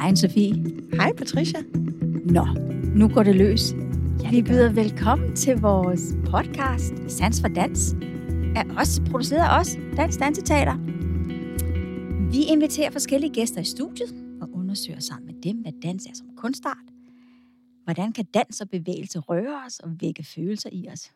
Anne-Sophie. Hej Patricia. Nå, nu går det løs. Ja, vi byder velkommen til vores podcast Sans for Dans. Er også produceret af os, Dansk Danseteater. Vi inviterer forskellige gæster i studiet og undersøger sammen med dem, hvad dans er som kunstart. Hvordan kan dans og bevægelse røre os og vække følelser i os?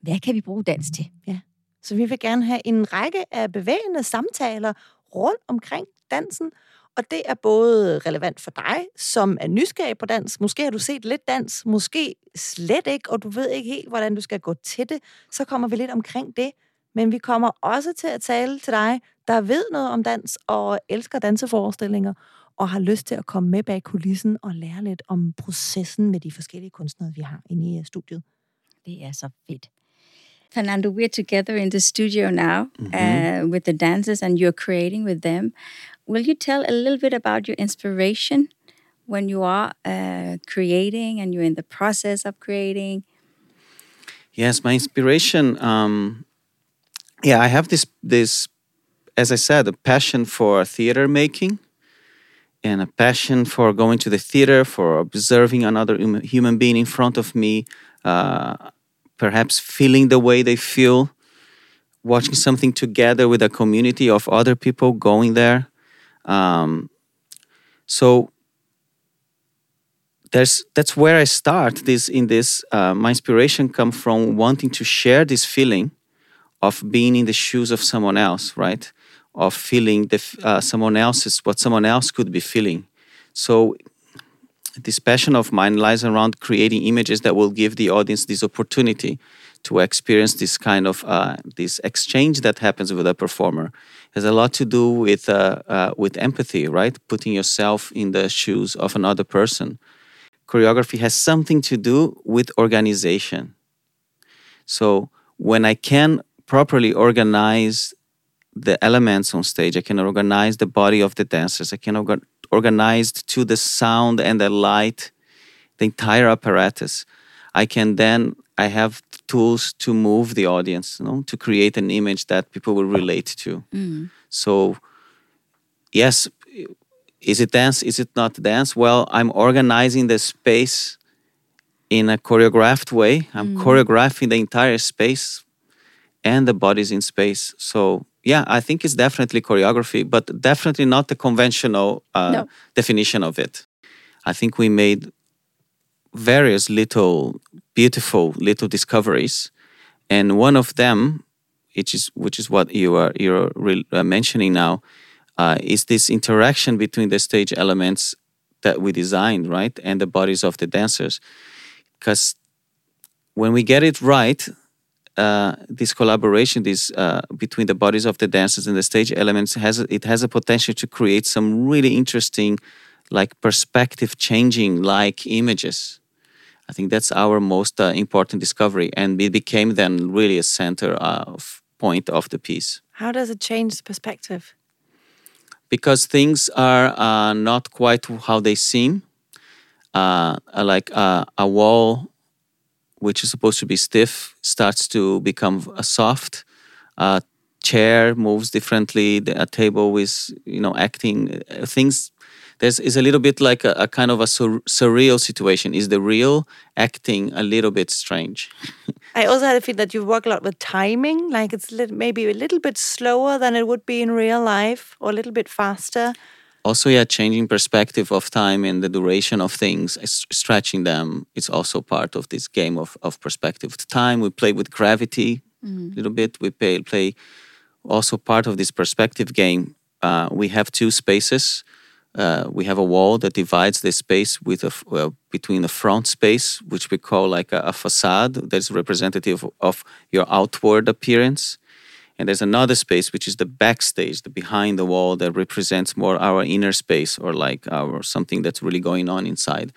Hvad kan vi bruge dans til? Ja. Så vi vil gerne have en række af bevægende samtaler rundt omkring dansen, og det er både relevant for dig, som er nysgerrig på dans. Måske har du set lidt dans, måske slet ikke, og du ved ikke helt, hvordan du skal gå til det. Så kommer vi lidt omkring det. Men vi kommer også til at tale til dig, der ved noget om dans og elsker danseforestillinger, og har lyst til at komme med bag kulissen og lære lidt om processen med de forskellige kunstnere, vi har inde i studiet. Det er så fedt. Fernando, we're together in the studio now mm-hmm. uh, with the dancers, and you're creating with them. Will you tell a little bit about your inspiration when you are uh, creating and you're in the process of creating? Yes, my inspiration. Um, yeah, I have this this, as I said, a passion for theater making, and a passion for going to the theater, for observing another human being in front of me, uh, perhaps feeling the way they feel, watching something together with a community of other people going there. Um, so there's that's where I start. This in this uh, my inspiration come from wanting to share this feeling of being in the shoes of someone else, right? Of feeling the uh, someone else's what someone else could be feeling. So this passion of mine lies around creating images that will give the audience this opportunity to experience this kind of uh, this exchange that happens with a performer. Has a lot to do with uh, uh, with empathy right? Putting yourself in the shoes of another person. Choreography has something to do with organization. So when i can properly organize the elements on stage i can organize the body of the dancers i can orga- organize to the sound and the light the entire apparatus i can then I have tools to move the audience, you know, to create an image that people will relate to. Mm. So, yes, is it dance? Is it not dance? Well, I'm organizing the space in a choreographed way. I'm mm. choreographing the entire space and the bodies in space. So, yeah, I think it's definitely choreography, but definitely not the conventional uh, no. definition of it. I think we made various little beautiful little discoveries, and one of them, which is which is what you are you're uh, mentioning now, uh, is this interaction between the stage elements that we designed, right, and the bodies of the dancers, because when we get it right. Uh, this collaboration, this uh, between the bodies of the dancers and the stage elements, has it has a potential to create some really interesting, like perspective changing like images I think that's our most uh, important discovery, and it became then really a center of point of the piece. How does it change the perspective? Because things are uh, not quite how they seem. Uh, like uh, a wall, which is supposed to be stiff, starts to become soft. A chair moves differently. A table is, you know, acting. Uh, things there's is a little bit like a, a kind of a sur- surreal situation. Is the real acting a little bit strange? I also had a feel that you work a lot with timing, like it's maybe a little bit slower than it would be in real life, or a little bit faster. Also, yeah, changing perspective of time and the duration of things, stretching them. It's also part of this game of, of perspective. Time we play with gravity mm. a little bit. We play, play also part of this perspective game. Uh, we have two spaces uh, we have a wall that divides the space with a, uh, between the front space, which we call like a, a facade that is representative of your outward appearance. And there's another space, which is the backstage, the behind the wall, that represents more our inner space or like our something that's really going on inside.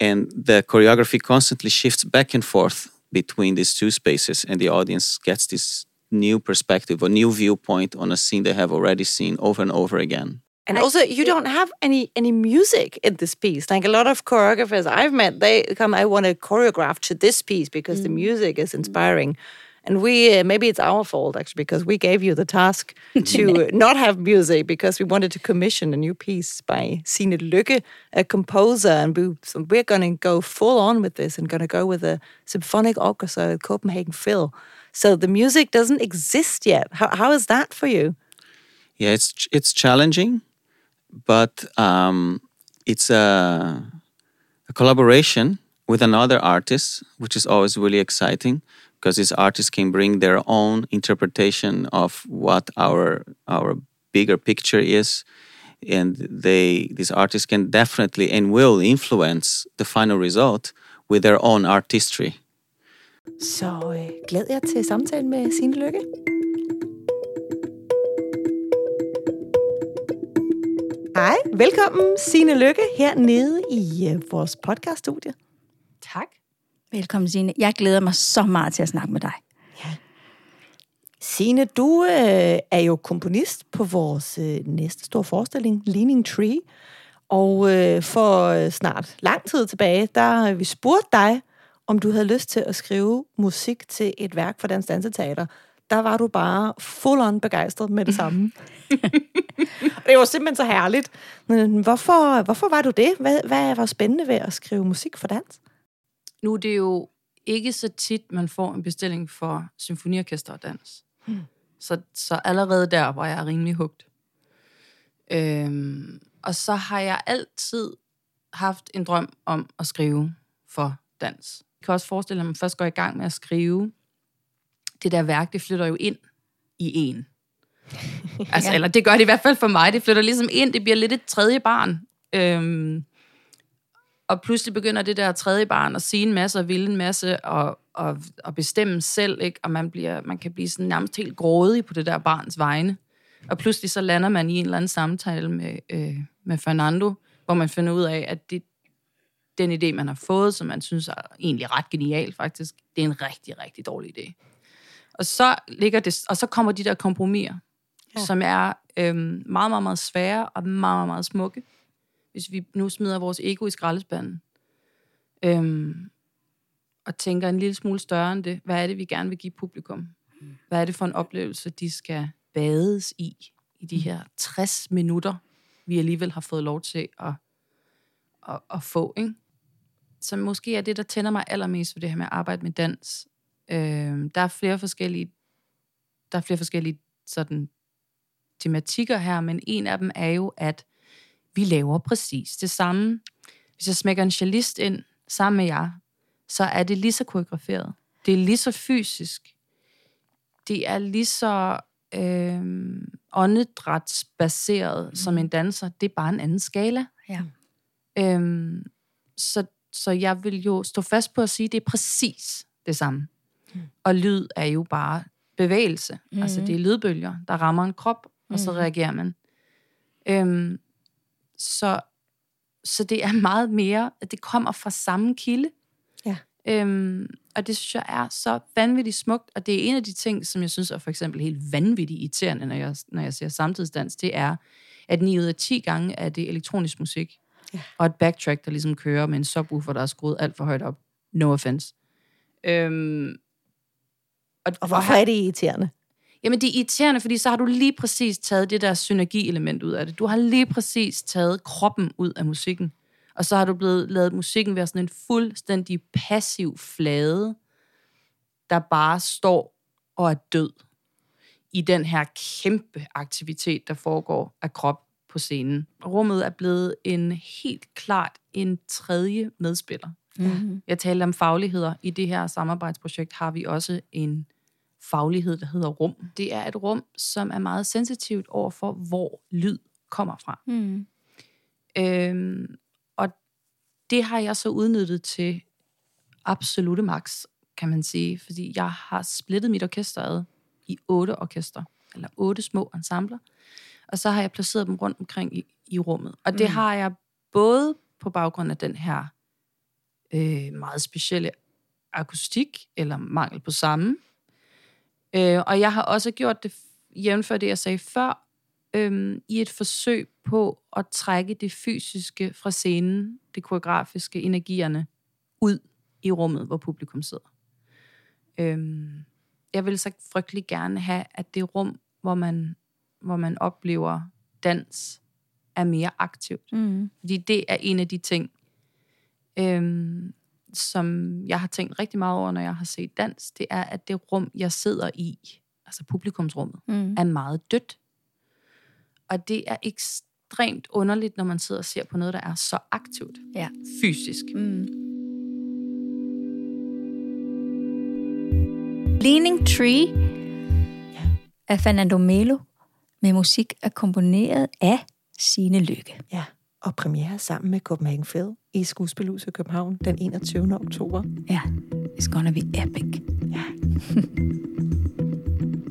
And the choreography constantly shifts back and forth between these two spaces, and the audience gets this new perspective, a new viewpoint on a scene they have already seen over and over again. And also, you don't have any any music in this piece. Like a lot of choreographers I've met, they come, I want to choreograph to this piece because mm. the music is inspiring. And we uh, maybe it's our fault actually because we gave you the task to not have music because we wanted to commission a new piece by Signe Lykke, a composer, and we, so we're going to go full on with this and going to go with a symphonic orchestra at Copenhagen Phil. So the music doesn't exist yet. How, how is that for you? Yeah, it's it's challenging, but um, it's a, a collaboration with another artist, which is always really exciting because these artists can bring their own interpretation of what our our bigger picture is and they these artists can definitely and will influence the final result with their own artistry Så øh, glæd jer til samtalen med Signe Lykke. Hej, velkommen Signe Lykke hernede i øh, vores podcaststudie. Tak. Velkommen, Signe. Jeg glæder mig så meget til at snakke med dig. Signe, du øh, er jo komponist på vores øh, næste store forestilling, Leaning Tree. Og øh, for øh, snart lang tid tilbage, der har vi spurgt dig, om du havde lyst til at skrive musik til et værk for Dansk Danseteater. Der var du bare full on begejstret med det samme. det var simpelthen så herligt. Men hvorfor, hvorfor var du det? Hvad, hvad var spændende ved at skrive musik for dans? Nu er det jo ikke så tit, man får en bestilling for symfoniorkester og dans. Hmm. Så, så allerede der var jeg rimelig hugt. Øhm, og så har jeg altid haft en drøm om at skrive for dans. Jeg kan også forestille mig, at man først går i gang med at skrive. Det der værk, det flytter jo ind i en. Altså, ja. eller det gør det i hvert fald for mig. Det flytter ligesom ind. Det bliver lidt et tredje barn. Øhm, og pludselig begynder det der tredje barn at sige en masse og ville en masse og, og, og bestemme selv, ikke? og man, bliver, man kan blive sådan nærmest helt grådig på det der barns vegne. Og pludselig så lander man i en eller anden samtale med, øh, med Fernando, hvor man finder ud af, at det, den idé, man har fået, som man synes er egentlig ret genial faktisk, det er en rigtig, rigtig dårlig idé. Og så, ligger det, og så kommer de der kompromiser, ja. som er øhm, meget, meget, meget svære og meget, meget, meget smukke. Hvis vi nu smider vores ego i skraldespanden, øhm, og tænker en lille smule større end det, hvad er det, vi gerne vil give publikum? Hvad er det for en oplevelse, de skal bades i, i de her 60 minutter, vi alligevel har fået lov til at, at, at få, ikke? Så måske er det, der tænder mig allermest for det her med at arbejde med dans. Øh, der er flere forskellige, der er flere forskellige sådan tematikker her, men en af dem er jo, at vi laver præcis det samme. Hvis jeg smækker en cellist ind sammen med jer, så er det lige så koreograferet. Det er lige så fysisk. Det er lige så øh, åndedrætsbaseret mm. som en danser. Det er bare en anden skala. Ja. Øhm, så, så jeg vil jo stå fast på at sige, at det er præcis det samme. Mm. Og lyd er jo bare bevægelse. Mm. Altså det er lydbølger, der rammer en krop, og så reagerer man. Øhm, så, så det er meget mere, at det kommer fra samme kilde. Ja. Øhm, og det synes jeg er så vanvittigt smukt, og det er en af de ting, som jeg synes er for eksempel helt vanvittigt irriterende, når jeg, når jeg ser samtidsdans, det er, at 9 ud af 10 gange er det elektronisk musik, Ja. og et backtrack, der ligesom kører med en subwoofer, der er skruet alt for højt op. No offense. Øhm, Og hvorfor er det irriterende? Jamen, det er irriterende, fordi så har du lige præcis taget det der synergielement ud af det. Du har lige præcis taget kroppen ud af musikken. Og så har du blevet lavet musikken være sådan en fuldstændig passiv flade, der bare står og er død i den her kæmpe aktivitet, der foregår af krop på scenen. Rummet er blevet en helt klart en tredje medspiller. Mm-hmm. Jeg talte om fagligheder. I det her samarbejdsprojekt har vi også en faglighed, der hedder rum. Det er et rum, som er meget sensitivt over for, hvor lyd kommer fra. Mm. Øhm, og det har jeg så udnyttet til absolute max, kan man sige. Fordi jeg har splittet mit orkester ad i otte orkester, eller otte små ensembler. Og så har jeg placeret dem rundt omkring i, i rummet. Og det Mm. har jeg både på baggrund af den her øh, meget specielle akustik, eller mangel på samme. Øh, og jeg har også gjort det, jævnfør det, jeg sagde før, øhm, i et forsøg på at trække det fysiske fra scenen, det koreografiske, energierne, ud i rummet, hvor publikum sidder. Øhm, jeg vil så frygtelig gerne have, at det rum, hvor man, hvor man oplever dans, er mere aktivt. Mm. Fordi det er en af de ting, øhm, som jeg har tænkt rigtig meget over, når jeg har set dans, det er, at det rum, jeg sidder i, altså publikumsrummet, Mm. er meget dødt. Og det er ekstremt underligt, når man sidder og ser på noget, der er så aktivt Ja. fysisk. Mm. Leaning Tree Ja. af Fernando Melo med musik er komponeret af Sine Lykke. Ja, og premiere sammen med Copenhagen Phil i Skuespilhuset i København den 21. oktober. Ja, it's gonna be epic.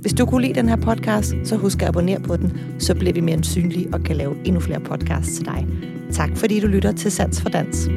Hvis du kunne lide den her podcast, så husk at abonnere på den, så bliver vi mere synlige og kan lave endnu flere podcasts til dig. Tak fordi du lytter til Sans for Dans.